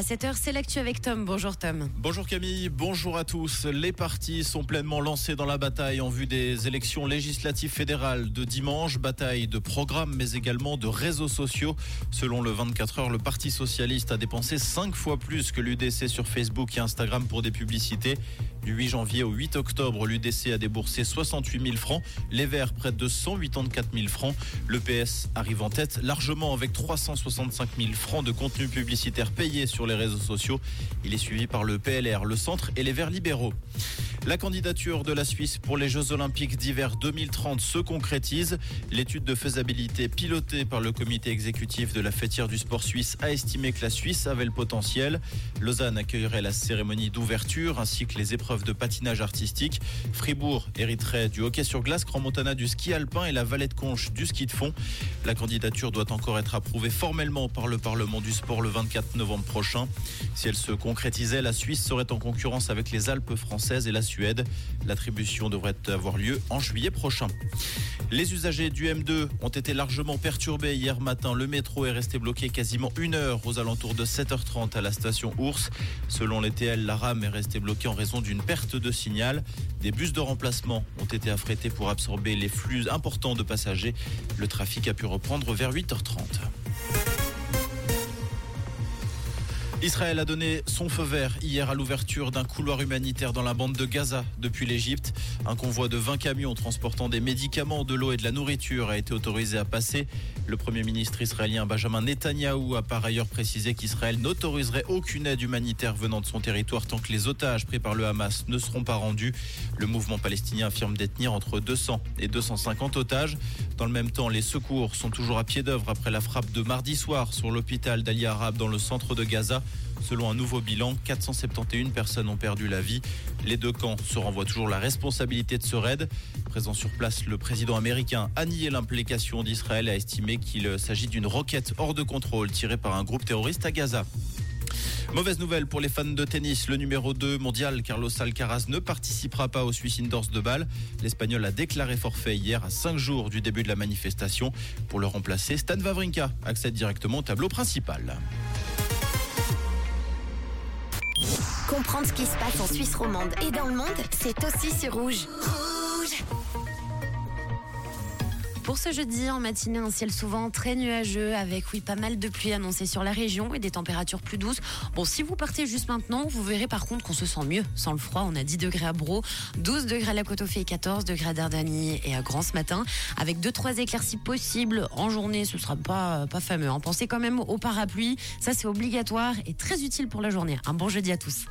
À 7h, c'est l'actu avec Tom. Bonjour Tom. Bonjour Camille, bonjour à tous. Les partis sont pleinement lancés dans la bataille en vue des élections législatives fédérales de dimanche. Bataille de programmes mais également de réseaux sociaux. Selon le 24 heures, le Parti socialiste a dépensé 5 fois plus que l'UDC sur Facebook et Instagram pour des publicités. Du 8 janvier au 8 octobre, l'UDC a déboursé 68 000 francs, les Verts près de 184 000 francs. Le PS arrive en tête largement avec 365 000 francs de contenu publicitaire payé sur les réseaux sociaux. Il est suivi par le PLR, le Centre et les Verts libéraux. La candidature de la Suisse pour les Jeux Olympiques d'hiver 2030 se concrétise. L'étude de faisabilité pilotée par le comité exécutif de la fêtière du sport suisse a estimé que la Suisse avait le potentiel. Lausanne accueillerait la cérémonie d'ouverture ainsi que les épreuves de patinage artistique. Fribourg hériterait du hockey sur glace, Grand Montana du ski alpin et la vallée de Conche du ski de fond. La candidature doit encore être approuvée formellement par le Parlement du sport le 24 novembre prochain. Si elle se concrétisait, la Suisse serait en concurrence avec les Alpes françaises et la L'attribution devrait avoir lieu en juillet prochain. Les usagers du M2 ont été largement perturbés hier matin. Le métro est resté bloqué quasiment une heure aux alentours de 7h30 à la station Ours. Selon les TL, la rame est restée bloquée en raison d'une perte de signal. Des bus de remplacement ont été affrétés pour absorber les flux importants de passagers. Le trafic a pu reprendre vers 8h30. Israël a donné son feu vert hier à l'ouverture d'un couloir humanitaire dans la bande de Gaza depuis l'Égypte. Un convoi de 20 camions transportant des médicaments, de l'eau et de la nourriture a été autorisé à passer. Le Premier ministre israélien Benjamin Netanyahou a par ailleurs précisé qu'Israël n'autoriserait aucune aide humanitaire venant de son territoire tant que les otages pris par le Hamas ne seront pas rendus. Le mouvement palestinien affirme détenir entre 200 et 250 otages. Dans le même temps, les secours sont toujours à pied d'œuvre après la frappe de mardi soir sur l'hôpital d'Ali Arab dans le centre de Gaza. Selon un nouveau bilan, 471 personnes ont perdu la vie. Les deux camps se renvoient toujours la responsabilité de ce raid. Présent sur place, le président américain a nié l'implication d'Israël et a estimé qu'il s'agit d'une roquette hors de contrôle tirée par un groupe terroriste à Gaza. Mauvaise nouvelle pour les fans de tennis. Le numéro 2 mondial, Carlos Alcaraz, ne participera pas au Swiss Indoors de Bâle. L'Espagnol a déclaré forfait hier à 5 jours du début de la manifestation. Pour le remplacer, Stan Wawrinka accède directement au tableau principal. Comprendre ce qui se passe en Suisse romande et dans le monde, c'est aussi sur Rouge. Pour ce jeudi, en matinée, un ciel souvent très nuageux avec, oui, pas mal de pluie annoncée sur la région et des températures plus douces. Bon, si vous partez juste maintenant, vous verrez par contre qu'on se sent mieux sans le froid. On a 10 degrés à Bro, 12 degrés à la Côte-aux-Fées et 14 degrés à Dardanie et à Grand ce matin. Avec 2-3 éclaircies possibles en journée, ce sera pas, pas fameux. hein. Pensez quand même au parapluie. Ça, c'est obligatoire et très utile pour la journée. Un bon jeudi à tous.